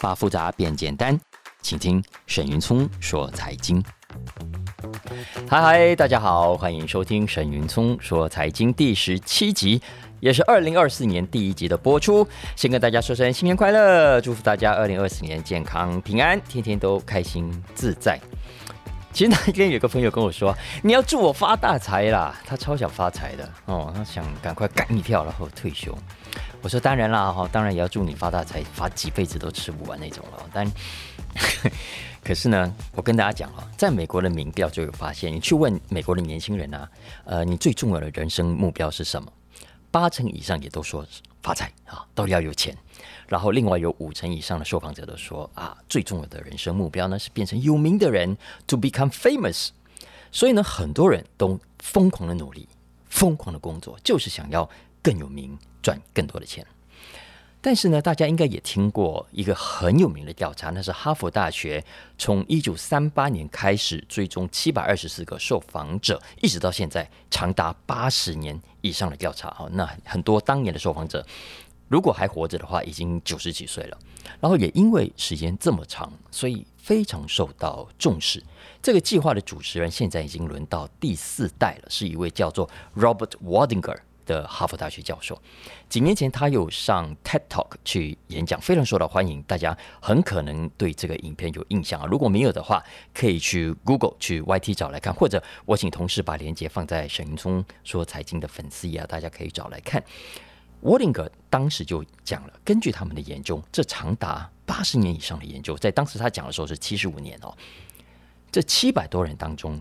把复杂变简单，请听沈云聪说财经。嗨嗨，大家好，欢迎收听沈云聪说财经第十七集，也是二零二四年第一集的播出。先跟大家说声新年快乐，祝福大家二零二四年健康平安，天天都开心自在。其实那天有个朋友跟我说：“你要祝我发大财啦！”他超想发财的哦，他想赶快干一票然后退休。我说：“当然啦，哈，当然也要祝你发大财，发几辈子都吃不完那种了。”但 可是呢，我跟大家讲啊，在美国的民调就有发现，你去问美国的年轻人啊，呃，你最重要的人生目标是什么？八成以上也都说发财啊，到底要有钱。然后另外有五成以上的受访者都说啊，最重要的人生目标呢是变成有名的人，to become famous。所以呢，很多人都疯狂的努力，疯狂的工作，就是想要更有名，赚更多的钱。但是呢，大家应该也听过一个很有名的调查，那是哈佛大学从一九三八年开始追踪七百二十四个受访者，一直到现在长达八十年以上的调查。好，那很多当年的受访者如果还活着的话，已经九十几岁了。然后也因为时间这么长，所以非常受到重视。这个计划的主持人现在已经轮到第四代了，是一位叫做 Robert Wadinger。的哈佛大学教授，几年前他有上 TED Talk 去演讲，非常受到欢迎。大家很可能对这个影片有印象啊，如果没有的话，可以去 Google 去 YT 找来看，或者我请同事把链接放在沈云聪说财经的粉丝页啊，大家可以找来看。Waldinger 当时就讲了，根据他们的研究，这长达八十年以上的研究，在当时他讲的时候是七十五年哦，这七百多人当中，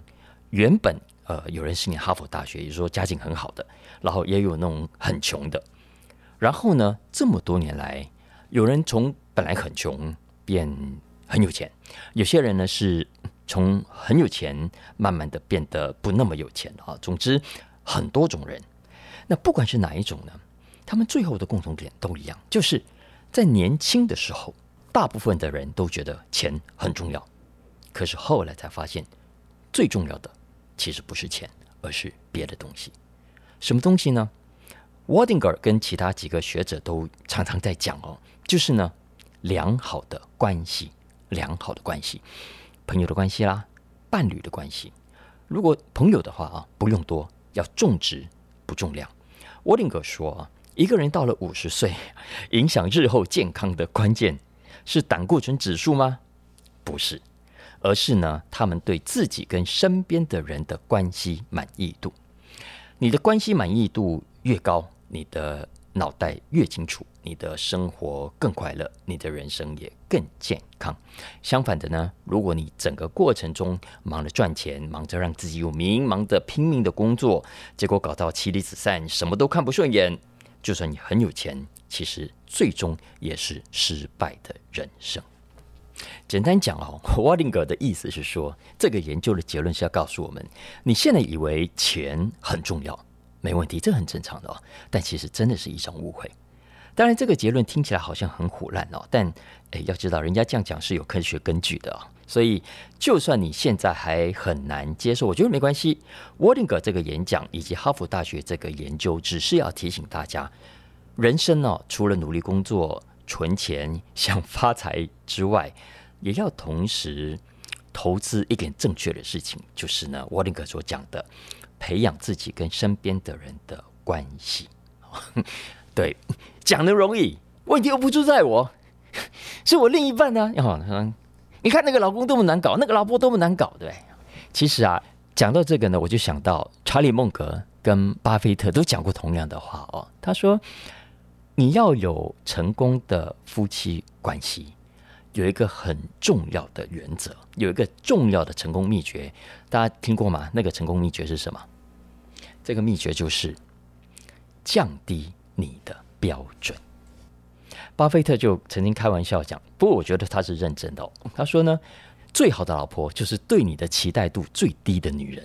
原本呃有人是念哈佛大学，也就说家境很好的。然后也有那种很穷的，然后呢，这么多年来，有人从本来很穷变很有钱，有些人呢是从很有钱慢慢的变得不那么有钱啊。总之，很多种人。那不管是哪一种呢，他们最后的共同点都一样，就是在年轻的时候，大部分的人都觉得钱很重要，可是后来才发现，最重要的其实不是钱，而是别的东西。什么东西呢 Wadinger 跟其他几个学者都常常在讲哦，就是呢，良好的关系，良好的关系，朋友的关系啦，伴侣的关系。如果朋友的话啊，不用多，要重质不重量。Wadinger 说啊，一个人到了五十岁，影响日后健康的关键是胆固醇指数吗？不是，而是呢，他们对自己跟身边的人的关系满意度。你的关系满意度越高，你的脑袋越清楚，你的生活更快乐，你的人生也更健康。相反的呢，如果你整个过程中忙着赚钱，忙着让自己有名，忙着拼命的工作，结果搞到妻离子散，什么都看不顺眼，就算你很有钱，其实最终也是失败的人生。简单讲哦，Waldinger 的意思是说，这个研究的结论是要告诉我们，你现在以为钱很重要，没问题，这很正常的哦。但其实真的是一种误会。当然，这个结论听起来好像很唬烂哦，但诶，要知道人家这样讲是有科学根据的哦。所以，就算你现在还很难接受，我觉得没关系。Waldinger 这个演讲以及哈佛大学这个研究，只是要提醒大家，人生哦，除了努力工作。存钱 想发财之外，也要同时投资一点正确的事情，就是呢，沃林格所讲的，培养自己跟身边的人的关系。对，讲的容易，问题又不出在我，是我另一半呢。你看那个老公多么难搞，那个老婆多么难搞，对。其实啊，讲到这个呢，我就想到查理孟格跟巴菲特都讲过同样的话哦，他说。你要有成功的夫妻关系，有一个很重要的原则，有一个重要的成功秘诀，大家听过吗？那个成功秘诀是什么？这个秘诀就是降低你的标准。巴菲特就曾经开玩笑讲，不过我觉得他是认真的。他说呢，最好的老婆就是对你的期待度最低的女人，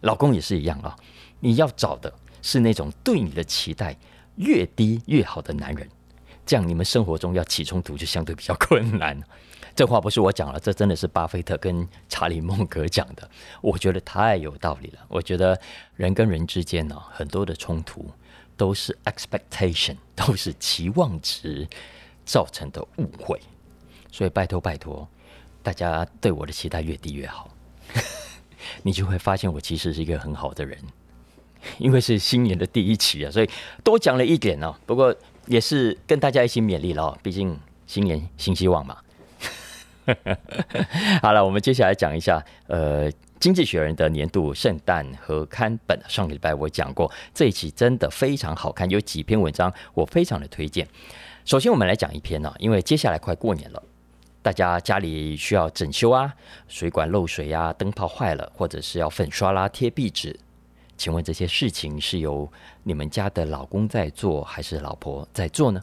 老公也是一样啊。你要找的是那种对你的期待。越低越好的男人，这样你们生活中要起冲突就相对比较困难。这话不是我讲了，这真的是巴菲特跟查理孟格讲的，我觉得太有道理了。我觉得人跟人之间呢，很多的冲突都是 expectation，都是期望值造成的误会。所以拜托拜托，大家对我的期待越低越好，你就会发现我其实是一个很好的人。因为是新年的第一期啊，所以多讲了一点哦。不过也是跟大家一起勉励了哦，毕竟新年新希望嘛。好了，我们接下来讲一下，呃，《经济学人》的年度圣诞合刊本。上个礼拜我讲过，这一期真的非常好看，有几篇文章我非常的推荐。首先，我们来讲一篇呢，因为接下来快过年了，大家家里需要整修啊，水管漏水呀，灯泡坏了，或者是要粉刷啦、贴壁纸。请问这些事情是由你们家的老公在做，还是老婆在做呢？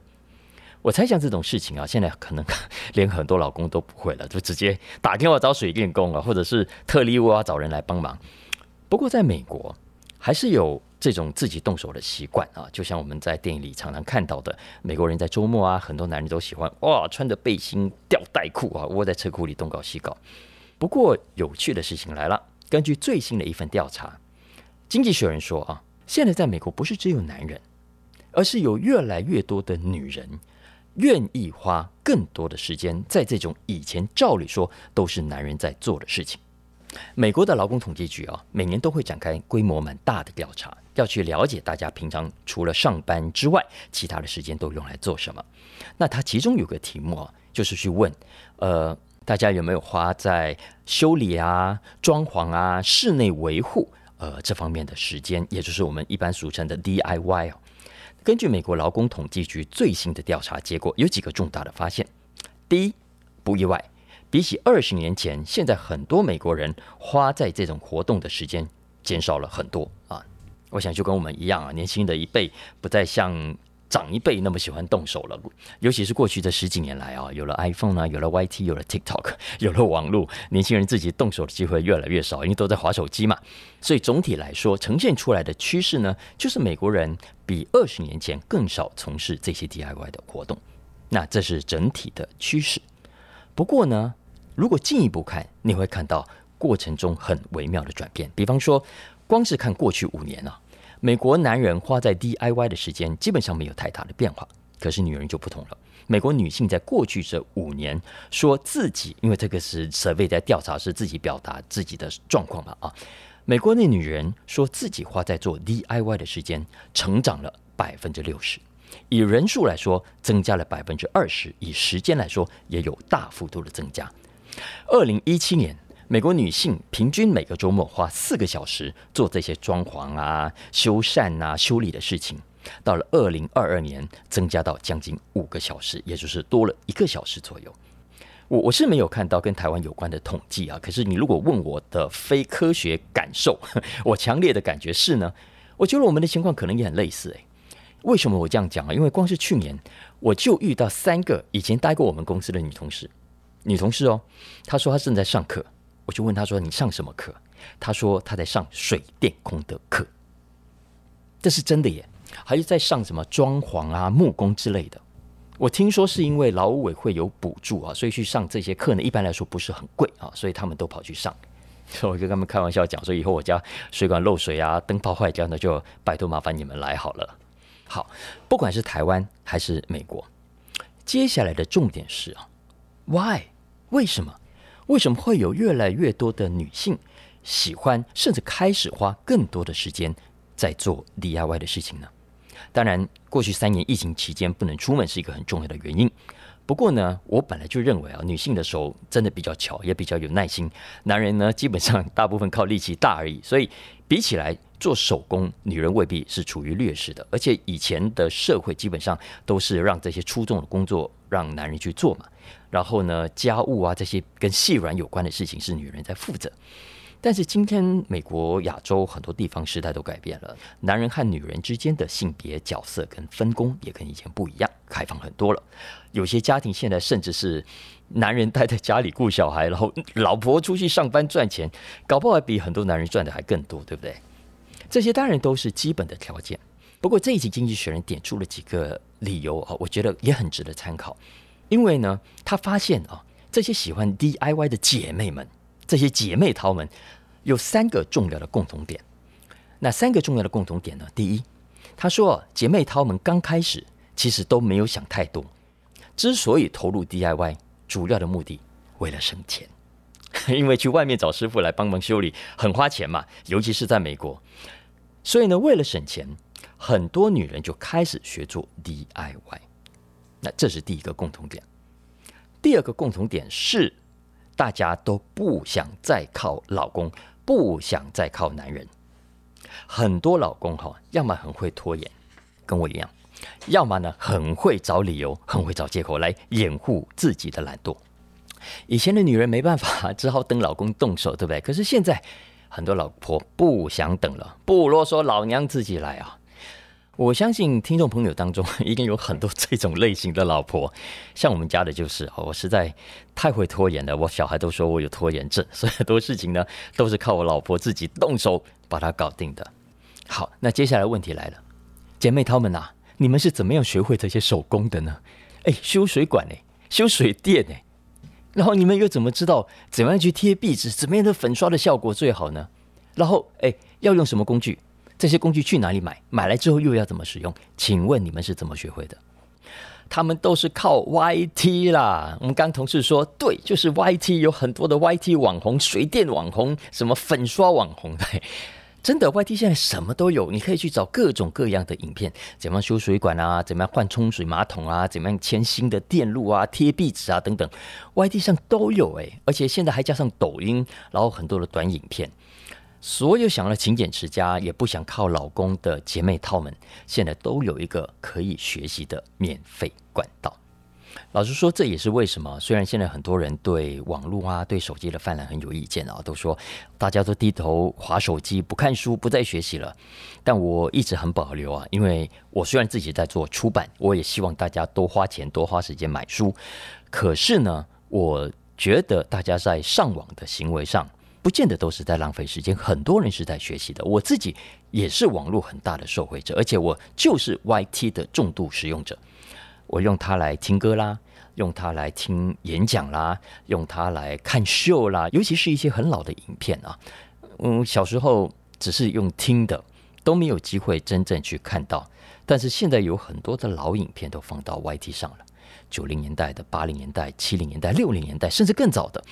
我猜想这种事情啊，现在可能 连很多老公都不会了，就直接打电话找水电工啊，或者是特例屋啊找人来帮忙。不过在美国，还是有这种自己动手的习惯啊，就像我们在电影里常常看到的，美国人在周末啊，很多男人都喜欢哇，穿着背心、吊带裤啊，窝在车库里东搞西搞。不过有趣的事情来了，根据最新的一份调查。经济学人说啊，现在在美国不是只有男人，而是有越来越多的女人愿意花更多的时间在这种以前照理说都是男人在做的事情。美国的劳工统计局啊，每年都会展开规模蛮大的调查，要去了解大家平常除了上班之外，其他的时间都用来做什么。那它其中有个题目啊，就是去问，呃，大家有没有花在修理啊、装潢啊、室内维护？呃，这方面的时间，也就是我们一般俗称的 DIY 哦。根据美国劳工统计局最新的调查结果，有几个重大的发现。第一，不意外，比起二十年前，现在很多美国人花在这种活动的时间减少了很多啊。我想就跟我们一样啊，年轻的一辈不再像。长一辈那么喜欢动手了，尤其是过去这十几年来啊，有了 iPhone 啊，有了 YT，有了 TikTok，有了网络，年轻人自己动手的机会越来越少，因为都在划手机嘛。所以总体来说，呈现出来的趋势呢，就是美国人比二十年前更少从事这些 DIY 的活动。那这是整体的趋势。不过呢，如果进一步看，你会看到过程中很微妙的转变。比方说，光是看过去五年啊。美国男人花在 DIY 的时间基本上没有太大的变化，可是女人就不同了。美国女性在过去这五年说自己，因为这个是 survey 在调查，是自己表达自己的状况嘛啊。美国的女人说自己花在做 DIY 的时间成长了百分之六十，以人数来说增加了百分之二十，以时间来说也有大幅度的增加。二零一七年。美国女性平均每个周末花四个小时做这些装潢啊、修缮啊、修理的事情，到了二零二二年增加到将近五个小时，也就是多了一个小时左右。我我是没有看到跟台湾有关的统计啊，可是你如果问我的非科学感受，我强烈的感觉是呢，我觉得我们的情况可能也很类似诶。为什么我这样讲啊？因为光是去年我就遇到三个以前待过我们公司的女同事，女同事哦，她说她正在上课。我就问他说：“你上什么课？”他说：“他在上水电工的课。”这是真的耶，还是在上什么装潢啊、木工之类的？我听说是因为劳委会有补助啊，所以去上这些课呢，一般来说不是很贵啊，所以他们都跑去上。所 以我跟他们开玩笑讲说：“以后我家水管漏水啊、灯泡坏掉，那就拜托麻烦你们来好了。”好，不管是台湾还是美国，接下来的重点是啊，Why？为什么？为什么会有越来越多的女性喜欢，甚至开始花更多的时间在做 DIY 的事情呢？当然，过去三年疫情期间不能出门是一个很重要的原因。不过呢，我本来就认为啊，女性的手真的比较巧，也比较有耐心。男人呢，基本上大部分靠力气大而已。所以比起来做手工，女人未必是处于劣势的。而且以前的社会基本上都是让这些粗重的工作让男人去做嘛。然后呢，家务啊这些跟细软有关的事情是女人在负责。但是今天美国、亚洲很多地方时代都改变了，男人和女人之间的性别角色跟分工也跟以前不一样，开放很多了。有些家庭现在甚至是男人待在家里顾小孩，然后老婆出去上班赚钱，搞不好还比很多男人赚的还更多，对不对？这些当然都是基本的条件。不过这一集《经济学人》点出了几个理由啊，我觉得也很值得参考。因为呢，他发现啊，这些喜欢 DIY 的姐妹们，这些姐妹淘们，有三个重要的共同点。那三个重要的共同点呢？第一，他说姐妹淘们刚开始其实都没有想太多，之所以投入 DIY，主要的目的为了省钱，因为去外面找师傅来帮忙修理很花钱嘛，尤其是在美国。所以呢，为了省钱，很多女人就开始学做 DIY。那这是第一个共同点。第二个共同点是，大家都不想再靠老公，不想再靠男人。很多老公哈，要么很会拖延，跟我一样；要么呢，很会找理由，很会找借口来掩护自己的懒惰。以前的女人没办法，只好等老公动手，对不对？可是现在。很多老婆不想等了，不啰嗦，老娘自己来啊！我相信听众朋友当中 一定有很多这种类型的老婆，像我们家的就是，我实在太会拖延了。我小孩都说我有拖延症，所以很多事情呢都是靠我老婆自己动手把它搞定的。好，那接下来问题来了，姐妹淘们呐、啊，你们是怎么样学会这些手工的呢？哎，修水管哎，修水电哎。然后你们又怎么知道怎么样去贴壁纸，怎么样的粉刷的效果最好呢？然后，哎，要用什么工具？这些工具去哪里买？买来之后又要怎么使用？请问你们是怎么学会的？他们都是靠 YT 啦。我们刚同事说，对，就是 YT，有很多的 YT 网红、水电网红、什么粉刷网红的。真的，YT 现在什么都有，你可以去找各种各样的影片，怎么修水管啊，怎么样换冲水马桶啊，怎么样牵新的电路啊，贴壁纸啊等等，YT 上都有诶，而且现在还加上抖音，然后很多的短影片，所有想要勤俭持家也不想靠老公的姐妹套们，现在都有一个可以学习的免费管道。老实说，这也是为什么。虽然现在很多人对网络啊、对手机的泛滥很有意见啊，都说大家都低头划手机、不看书、不再学习了。但我一直很保留啊，因为我虽然自己在做出版，我也希望大家多花钱、多花时间买书。可是呢，我觉得大家在上网的行为上，不见得都是在浪费时间。很多人是在学习的，我自己也是网络很大的受惠者，而且我就是 YT 的重度使用者。我用它来听歌啦。用它来听演讲啦，用它来看秀啦，尤其是一些很老的影片啊。嗯，小时候只是用听的，都没有机会真正去看到。但是现在有很多的老影片都放到 YT 上了，九零年代的、八零年代、七零年代、六零年代，甚至更早的，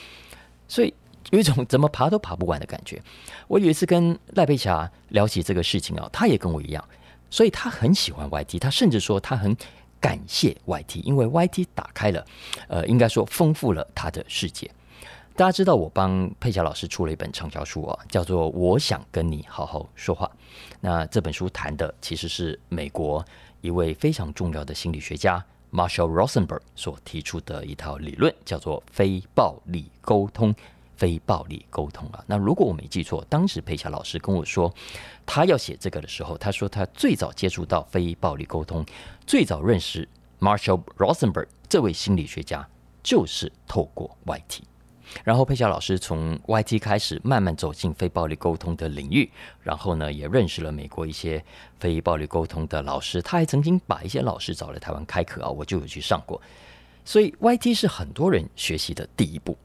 所以有一种怎么爬都爬不完的感觉。我有一次跟赖佩霞聊起这个事情啊，他也跟我一样，所以他很喜欢 YT，他甚至说他很。感谢 YT，因为 YT 打开了，呃，应该说丰富了他的世界。大家知道，我帮佩霞老师出了一本畅销书啊，叫做《我想跟你好好说话》。那这本书谈的其实是美国一位非常重要的心理学家 Marshall Rosenberg 所提出的一套理论，叫做非暴力沟通。非暴力沟通啊，那如果我没记错，当时佩霞老师跟我说，他要写这个的时候，他说他最早接触到非暴力沟通，最早认识 Marshall Rosenberg 这位心理学家，就是透过 YT。然后佩霞老师从 YT 开始慢慢走进非暴力沟通的领域，然后呢，也认识了美国一些非暴力沟通的老师，他还曾经把一些老师找来台湾开课啊，我就有去上过。所以 YT 是很多人学习的第一步。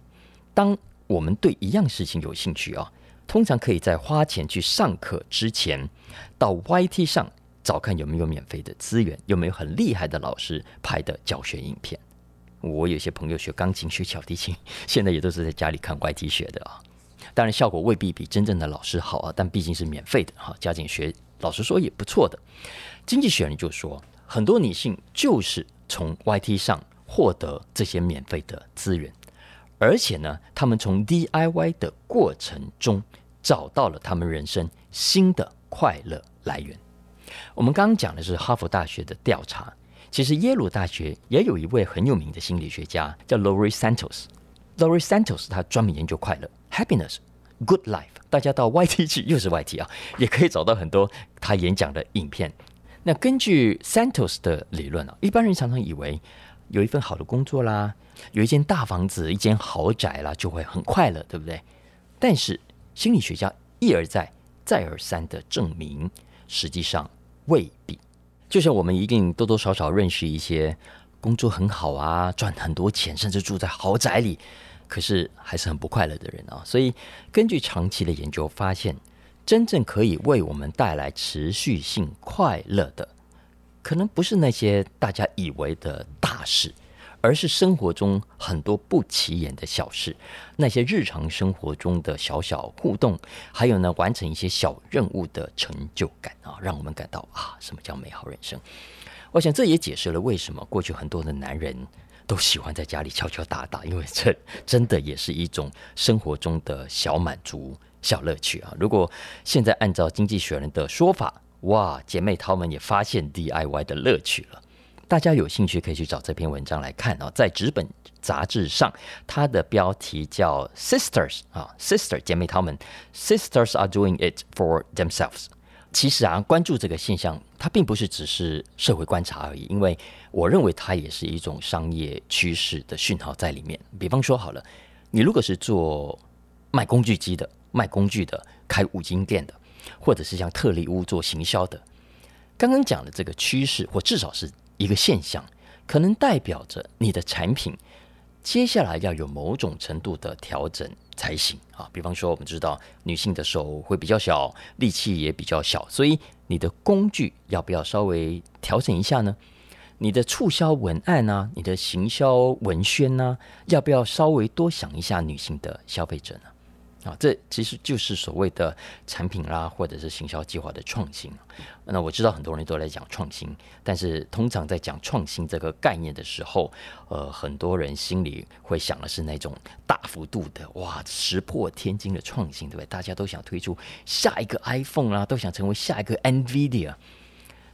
当我们对一样事情有兴趣啊，通常可以在花钱去上课之前，到 YT 上找看有没有免费的资源，有没有很厉害的老师拍的教学影片。我有些朋友学钢琴、学小提琴，现在也都是在家里看 YT 学的啊。当然效果未必比真正的老师好啊，但毕竟是免费的哈，加紧学，老实说也不错的。经济学人就说，很多女性就是从 YT 上获得这些免费的资源。而且呢，他们从 DIY 的过程中找到了他们人生新的快乐来源。我们刚刚讲的是哈佛大学的调查，其实耶鲁大学也有一位很有名的心理学家叫 Lori Santos。Lori Santos 他专门研究快乐 （happiness, good life）。大家到 YT 去，又是 YT 啊，也可以找到很多他演讲的影片。那根据 Santos 的理论啊，一般人常常以为有一份好的工作啦。有一间大房子，一间豪宅啦，就会很快乐，对不对？但是心理学家一而再、再而三的证明，实际上未必。就像我们一定多多少少认识一些工作很好啊、赚很多钱，甚至住在豪宅里，可是还是很不快乐的人啊。所以根据长期的研究发现，真正可以为我们带来持续性快乐的，可能不是那些大家以为的大事。而是生活中很多不起眼的小事，那些日常生活中的小小互动，还有呢，完成一些小任务的成就感啊，让我们感到啊，什么叫美好人生？我想这也解释了为什么过去很多的男人都喜欢在家里敲敲打打，因为这真的也是一种生活中的小满足、小乐趣啊。如果现在按照经济学人的说法，哇，姐妹淘们也发现 DIY 的乐趣了。大家有兴趣可以去找这篇文章来看哦，在纸本杂志上，它的标题叫 Sisters 啊，Sister 姐妹淘们，Sisters are doing it for themselves。其实啊，关注这个现象，它并不是只是社会观察而已，因为我认为它也是一种商业趋势的讯号在里面。比方说好了，你如果是做卖工具机的、卖工具的、开五金店的，或者是像特力屋做行销的，刚刚讲的这个趋势，或至少是。一个现象，可能代表着你的产品接下来要有某种程度的调整才行啊。比方说，我们知道女性的手会比较小，力气也比较小，所以你的工具要不要稍微调整一下呢？你的促销文案呢、啊？你的行销文宣呢、要不要稍微多想一下女性的消费者呢？啊，这其实就是所谓的产品啦，或者是行销计划的创新。那我知道很多人都在讲创新，但是通常在讲创新这个概念的时候，呃，很多人心里会想的是那种大幅度的哇，石破天惊的创新，对不对？大家都想推出下一个 iPhone 啦，都想成为下一个 NVIDIA。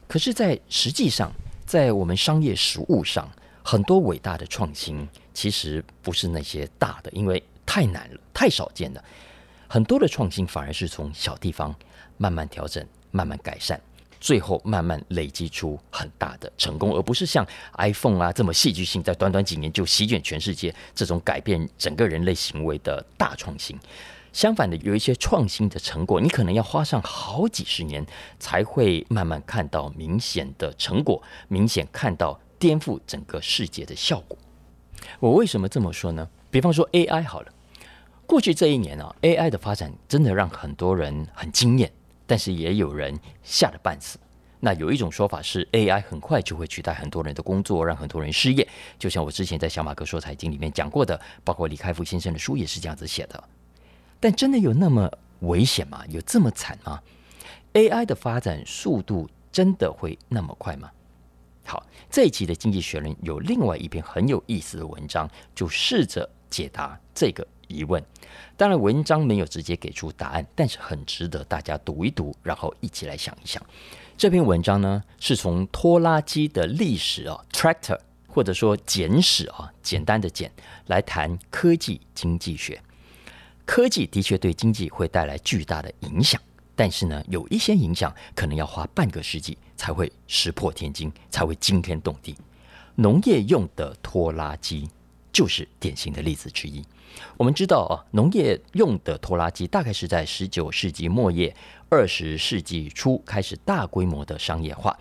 可是，在实际上，在我们商业实务上，很多伟大的创新其实不是那些大的，因为。太难了，太少见了。很多的创新反而是从小地方慢慢调整、慢慢改善，最后慢慢累积出很大的成功，而不是像 iPhone 啊这么戏剧性，在短短几年就席卷全世界这种改变整个人类行为的大创新。相反的，有一些创新的成果，你可能要花上好几十年才会慢慢看到明显的成果，明显看到颠覆整个世界的效果。我为什么这么说呢？比方说 AI 好了。过去这一年啊，AI 的发展真的让很多人很惊艳，但是也有人吓得半死。那有一种说法是，AI 很快就会取代很多人的工作，让很多人失业。就像我之前在小马哥说财经里面讲过的，包括李开复先生的书也是这样子写的。但真的有那么危险吗？有这么惨吗？AI 的发展速度真的会那么快吗？好，这一期的《经济学人》有另外一篇很有意思的文章，就试着解答这个。疑问，当然文章没有直接给出答案，但是很值得大家读一读，然后一起来想一想。这篇文章呢，是从拖拉机的历史啊，tractor 或者说简史啊，简单的简来谈科技经济学。科技的确对经济会带来巨大的影响，但是呢，有一些影响可能要花半个世纪才会石破天惊，才会惊天动地。农业用的拖拉机就是典型的例子之一。我们知道啊，农业用的拖拉机大概是在十九世纪末叶、二十世纪初开始大规模的商业化。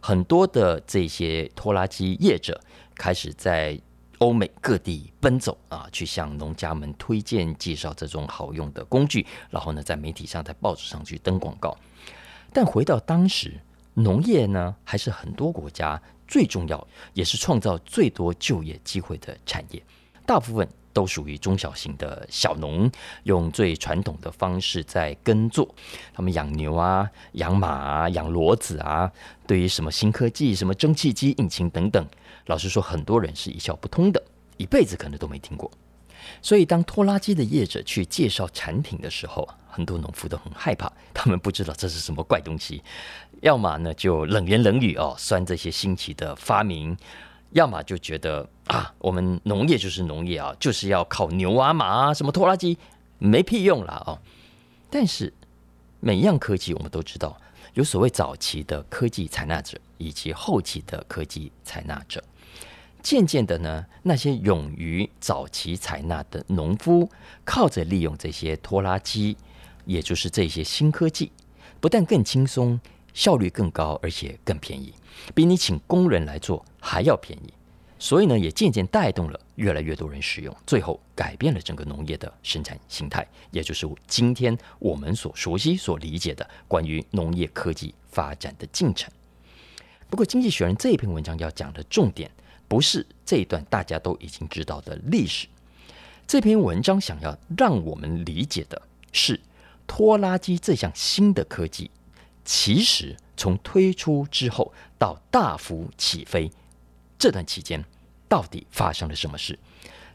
很多的这些拖拉机业者开始在欧美各地奔走啊，去向农家们推荐介绍这种好用的工具，然后呢，在媒体上、在报纸上去登广告。但回到当时，农业呢，还是很多国家最重要，也是创造最多就业机会的产业，大部分。都属于中小型的小农，用最传统的方式在耕作。他们养牛啊，养马啊，养骡子啊。对于什么新科技、什么蒸汽机引擎等等，老实说，很多人是一窍不通的，一辈子可能都没听过。所以，当拖拉机的业者去介绍产品的时候，很多农夫都很害怕，他们不知道这是什么怪东西，要么呢就冷言冷语哦，酸这些新奇的发明。要么就觉得啊，我们农业就是农业啊，就是要靠牛啊马啊，什么拖拉机没屁用了啊。但是每样科技，我们都知道有所谓早期的科技采纳者，以及后期的科技采纳者。渐渐的呢，那些勇于早期采纳的农夫，靠着利用这些拖拉机，也就是这些新科技，不但更轻松。效率更高，而且更便宜，比你请工人来做还要便宜。所以呢，也渐渐带动了越来越多人使用，最后改变了整个农业的生产形态，也就是今天我们所熟悉、所理解的关于农业科技发展的进程。不过，《经济学人》这一篇文章要讲的重点，不是这一段大家都已经知道的历史。这篇文章想要让我们理解的是，拖拉机这项新的科技，其实从推出之后到大幅起飞这段期间，到底发生了什么事？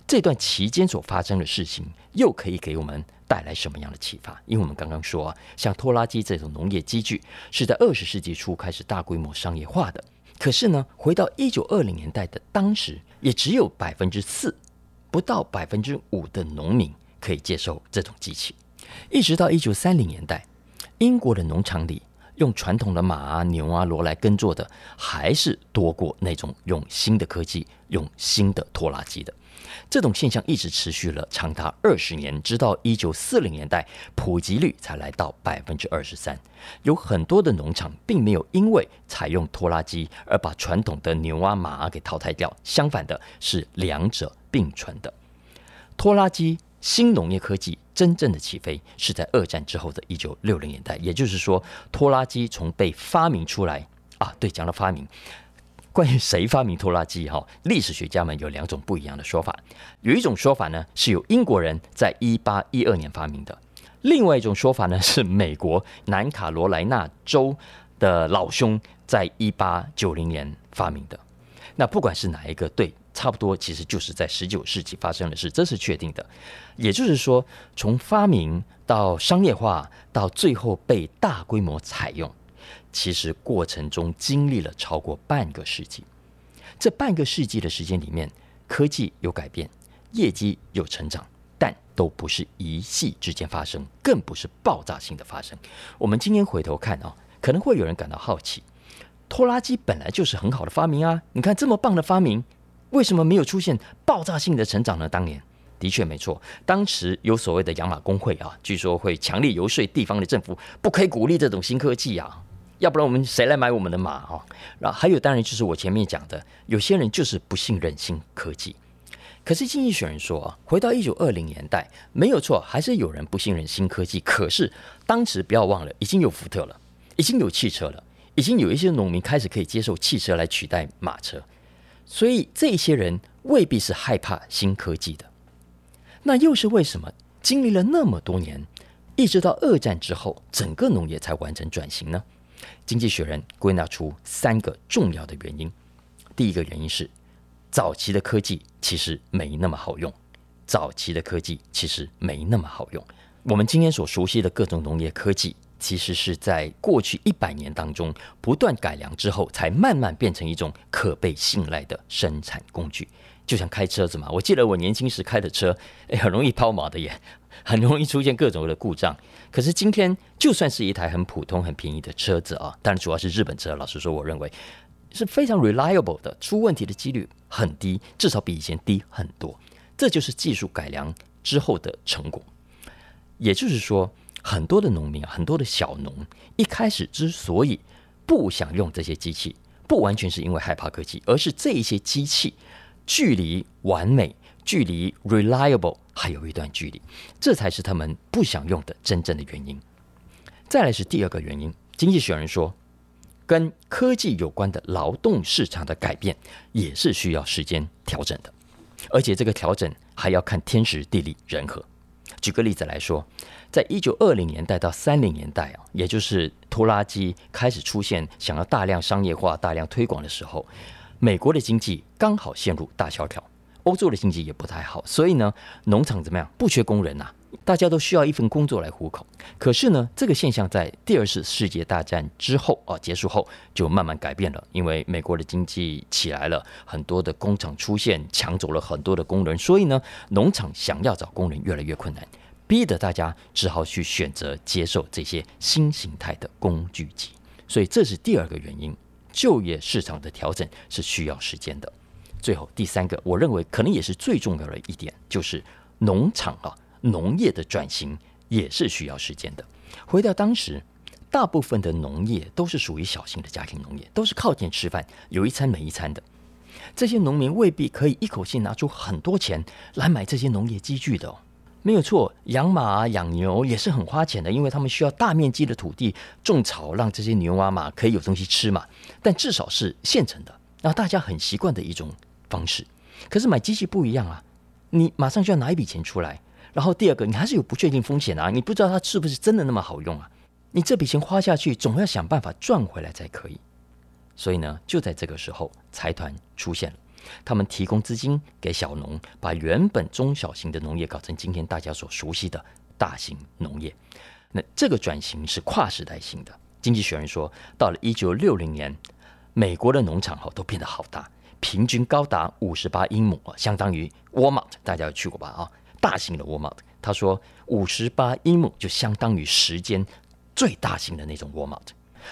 这段期间所发生的事情，又可以给我们带来什么样的启发？因为我们刚刚说啊，像拖拉机这种农业机具，是在二十世纪初开始大规模商业化的。可是呢，回到一九二零年代的当时，也只有百分之四，不到百分之五的农民可以接受这种机器。一直到一九三零年代，英国的农场里用传统的马啊、牛啊、骡来耕作的，还是多过那种用新的科技、用新的拖拉机的。这种现象一直持续了长达二十年，直到一九四零年代，普及率才来到百分之二十三。有很多的农场并没有因为采用拖拉机而把传统的牛啊、马啊给淘汰掉，相反的是两者并存的。拖拉机新农业科技真正的起飞是在二战之后的一九六零年代，也就是说，拖拉机从被发明出来啊，对，讲到发明。关于谁发明拖拉机，哈，历史学家们有两种不一样的说法。有一种说法呢，是由英国人在一八一二年发明的；另外一种说法呢，是美国南卡罗来纳州的老兄在一八九零年发明的。那不管是哪一个，对，差不多，其实就是在十九世纪发生的事，这是确定的。也就是说，从发明到商业化，到最后被大规模采用。其实过程中经历了超过半个世纪，这半个世纪的时间里面，科技有改变，业绩有成长，但都不是一夕之间发生，更不是爆炸性的发生。我们今天回头看啊，可能会有人感到好奇，拖拉机本来就是很好的发明啊，你看这么棒的发明，为什么没有出现爆炸性的成长呢？当年的确没错，当时有所谓的养马工会啊，据说会强烈游说地方的政府，不可以鼓励这种新科技啊。要不然我们谁来买我们的马啊？然后还有，当然就是我前面讲的，有些人就是不信任新科技。可是经济学人说啊，回到一九二零年代，没有错，还是有人不信任新科技。可是当时不要忘了，已经有福特了，已经有汽车了，已经有一些农民开始可以接受汽车来取代马车。所以这些人未必是害怕新科技的。那又是为什么？经历了那么多年，一直到二战之后，整个农业才完成转型呢？经济学人归纳出三个重要的原因。第一个原因是，早期的科技其实没那么好用。早期的科技其实没那么好用。我们今天所熟悉的各种农业科技，其实是在过去一百年当中不断改良之后，才慢慢变成一种可被信赖的生产工具。就像开车子嘛，我记得我年轻时开的车，哎，很容易抛锚的耶，很容易出现各种的故障。可是今天，就算是一台很普通、很便宜的车子啊，当然主要是日本车。老实说，我认为是非常 reliable 的，出问题的几率很低，至少比以前低很多。这就是技术改良之后的成果。也就是说，很多的农民啊、很多的小农一开始之所以不想用这些机器，不完全是因为害怕科技，而是这一些机器距离完美。距离 reliable 还有一段距离，这才是他们不想用的真正的原因。再来是第二个原因，经济学人说，跟科技有关的劳动市场的改变也是需要时间调整的，而且这个调整还要看天时地利人和。举个例子来说，在一九二零年代到三零年代啊，也就是拖拉机开始出现，想要大量商业化、大量推广的时候，美国的经济刚好陷入大萧条。欧洲的经济也不太好，所以呢，农场怎么样？不缺工人呐、大家都需要一份工作来糊口。可是呢，这个现象在第二次世界大战之后啊结束后就慢慢改变了，因为美国的经济起来了，很多的工厂出现，抢走了很多的工人，所以呢，农场想要找工人越来越困难，逼得大家只好去选择接受这些新形态的工具机。所以这是第二个原因，就业市场的调整是需要时间的。最后第三个，我认为可能也是最重要的一点，就是农场啊，农业的转型也是需要时间的。回到当时，大部分的农业都是属于小型的家庭农业，都是靠钱吃饭，有一餐没一餐的。这些农民未必可以一口气拿出很多钱来买这些农业机具的哦。没有错，养马、养牛也是很花钱的，因为他们需要大面积的土地种草，让这些牛啊马可以有东西吃嘛。但至少是现成的，那大家很习惯的一种。方式。可是买机器不一样啊，你马上就要拿一笔钱出来，然后第二个，你还是有不确定风险啊，你不知道它是不是真的那么好用啊。你这笔钱花下去，总要想办法赚回来才可以。所以呢，就在这个时候，财团出现了，他们提供资金给小农，把原本中小型的农业搞成今天大家所熟悉的大型农业。那这个转型是跨时代性的。经济学人说，到了一九六零年，美国的农场哈都变得好大，平均高达五十八英亩啊，相当于 Walmart，大家有去过吧？啊，大型的 Walmart。他说，五十八英亩就相当于时间最大型的那种 Walmart。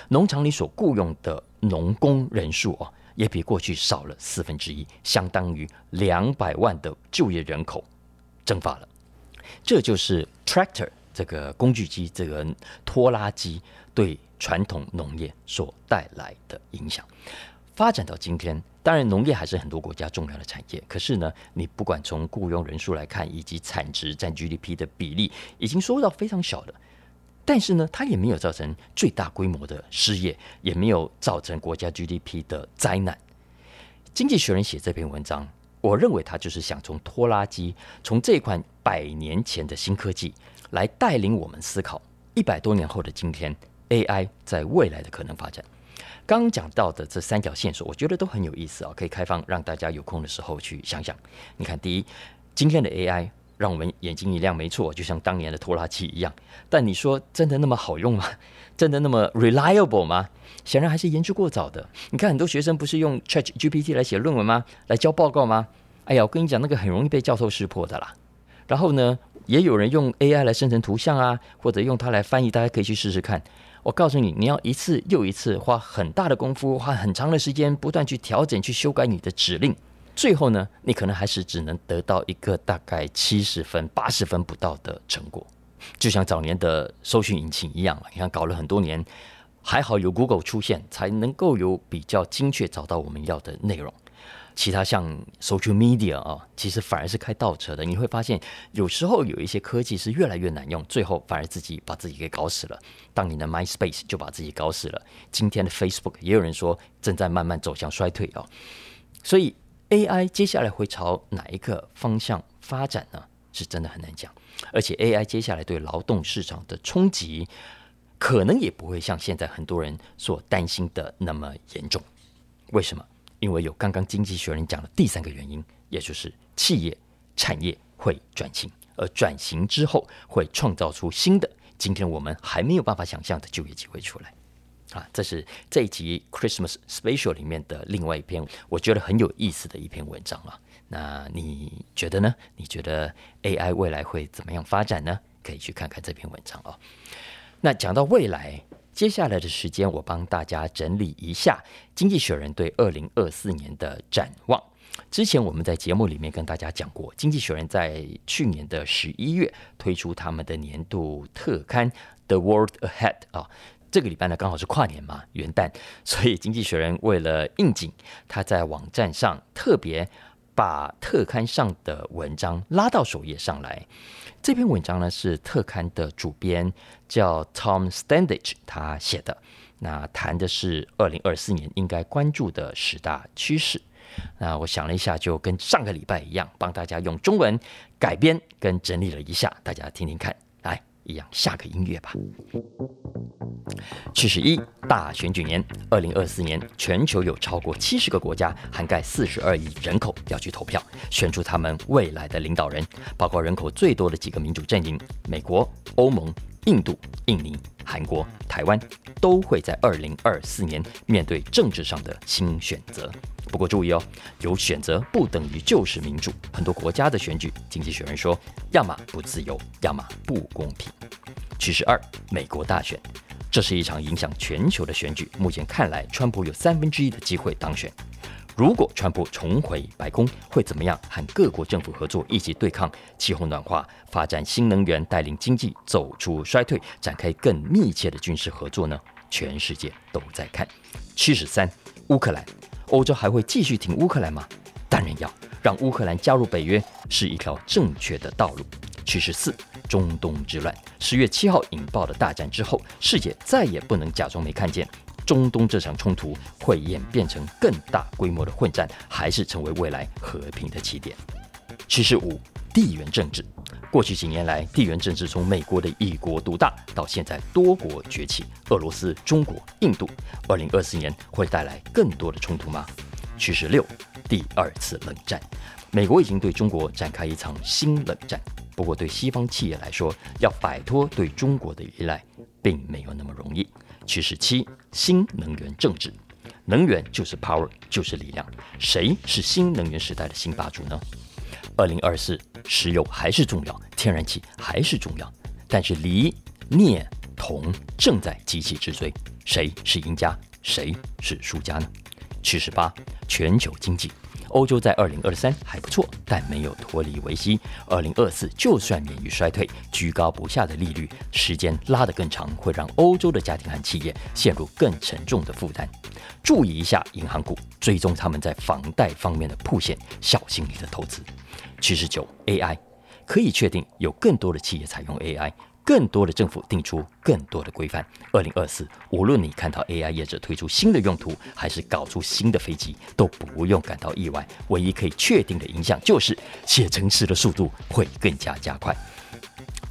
农场里所雇佣的农工人数啊，也比过去少了四分之一，相当于两百万的就业人口蒸发了。这就是 tractor 这个工具机，这个拖拉机对传统农业所带来的影响。发展到今天，当然农业还是很多国家重要的产业。可是呢，你不管从雇佣人数来看，以及产值占 GDP 的比例，已经缩到非常小的。但是呢，它也没有造成最大规模的失业，也没有造成国家 GDP 的灾难。经济学人写这篇文章，我认为他就是想从拖拉机，从这款百年前的新科技，来带领我们思考一百多年后的今天 AI 在未来的可能发展。刚讲到的这三条线索，我觉得都很有意思啊，可以开放让大家有空的时候去想想。你看，第一，今天的 AI。让我们眼睛一亮，没错，就像当年的拖拉机一样。但你说真的那么好用吗？真的那么 reliable 吗？显然还是言之过早的。你看很多学生不是用 ChatGPT 来写论文吗？来交报告吗？哎呀，我跟你讲，那个很容易被教授识破的啦。然后呢，也有人用 AI 来生成图像啊，或者用它来翻译，大家可以去试试看。我告诉你，你要一次又一次花很大的功夫，花很长的时间，不断去调整、去修改你的指令。最后呢，你可能还是只能得到一个大概七十分、八十分不到的成果，就像早年的搜寻引擎一样。你看，搞了很多年，还好有 Google 出现，才能够有比较精确找到我们要的内容。其他像 Social Media 啊，其实反而是开倒车的。你会发现，有时候有一些科技是越来越难用，最后反而自己把自己给搞死了。当年的 MySpace 就把自己搞死了，今天的 Facebook 也有人说正在慢慢走向衰退啊，所以。AI 接下来会朝哪一个方向发展呢？是真的很难讲。而且 AI 接下来对劳动市场的冲击，可能也不会像现在很多人所担心的那么严重。为什么？因为有刚刚经济学人讲的第三个原因，也就是企业产业会转型，而转型之后会创造出新的，今天我们还没有办法想象的就业机会出来。啊，这是这一集 Christmas Special 里面的另外一篇，我觉得很有意思的一篇文章啊。那你觉得呢？你觉得 AI 未来会怎么样发展呢？可以去看看这篇文章啊。那讲到未来，接下来的时间，我帮大家整理一下《经济学人》对二零二四年的展望。之前我们在节目里面跟大家讲过，《经济学人》在去年的十一月推出他们的年度特刊《The World Ahead》啊。这个礼拜呢，刚好是跨年嘛，元旦，所以《经济学人》为了应景，他在网站上特别把特刊上的文章拉到首页上来。这篇文章呢，是特刊的主编叫 Tom Standage 他写的，那谈的是二零二四年应该关注的十大趋势。那我想了一下，就跟上个礼拜一样，帮大家用中文改编跟整理了一下，大家听听看。一样，下个音乐吧。七十一：大选举年，二零二四年，全球有超过七十个国家，涵盖四十二亿人口，要去投票，选出他们未来的领导人。包括人口最多的几个民主阵营：美国、欧盟、印度、印尼、韩国、台湾，都会在二零二四年面对政治上的新选择。不过注意哦，有选择不等于就是民主。很多国家的选举，经济学人说，要么不自由，要么不公平。趋势二，美国大选，这是一场影响全球的选举。目前看来，川普有三分之一的机会当选。如果川普重回白宫，会怎么样和各国政府合作，一起对抗气候暖化、发展新能源、带领经济走出衰退、展开更密切的军事合作呢？全世界都在看。趋势三，乌克兰。欧洲还会继续挺乌克兰吗？当然要，让乌克兰加入北约是一条正确的道路。趋势四：中东之乱。十月七号引爆的大战之后，世界再也不能假装没看见。中东这场冲突会演变成更大规模的混战，还是成为未来和平的起点？趋势五：地缘政治。过去几年来，地缘政治从美国的一国独大到现在多国崛起，俄罗斯、中国、印度。二零二四年会带来更多的冲突吗？趋势六：第二次冷战。美国已经对中国展开一场新冷战，不过对西方企业来说，要摆脱对中国的依赖，并没有那么容易。趋势七：新能源政治。能源就是 power，就是力量。谁是新能源时代的新霸主呢？二零二四，石油还是重要，天然气还是重要，但是锂、镍、铜正在急起直追，谁是赢家，谁是输家呢？趋势八，全球经济。欧洲在二零二三还不错，但没有脱离危机。二零二四就算免于衰退，居高不下的利率，时间拉得更长，会让欧洲的家庭和企业陷入更沉重的负担。注意一下银行股，追踪他们在房贷方面的铺线，小心你的投资。七十九，AI 可以确定有更多的企业采用 AI。更多的政府定出更多的规范。二零二四，无论你看到 AI 业者推出新的用途，还是搞出新的飞机，都不用感到意外。唯一可以确定的影响就是写程式的速度会更加加快。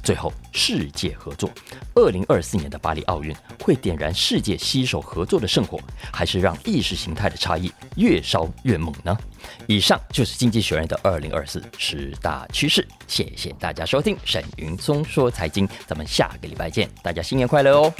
最后，世界合作。二零二四年的巴黎奥运会点燃世界携手合作的圣火，还是让意识形态的差异越烧越猛呢？以上就是经济学人的二零二四十大趋势。谢谢大家收听沈云松说财经，咱们下个礼拜见，大家新年快乐哦！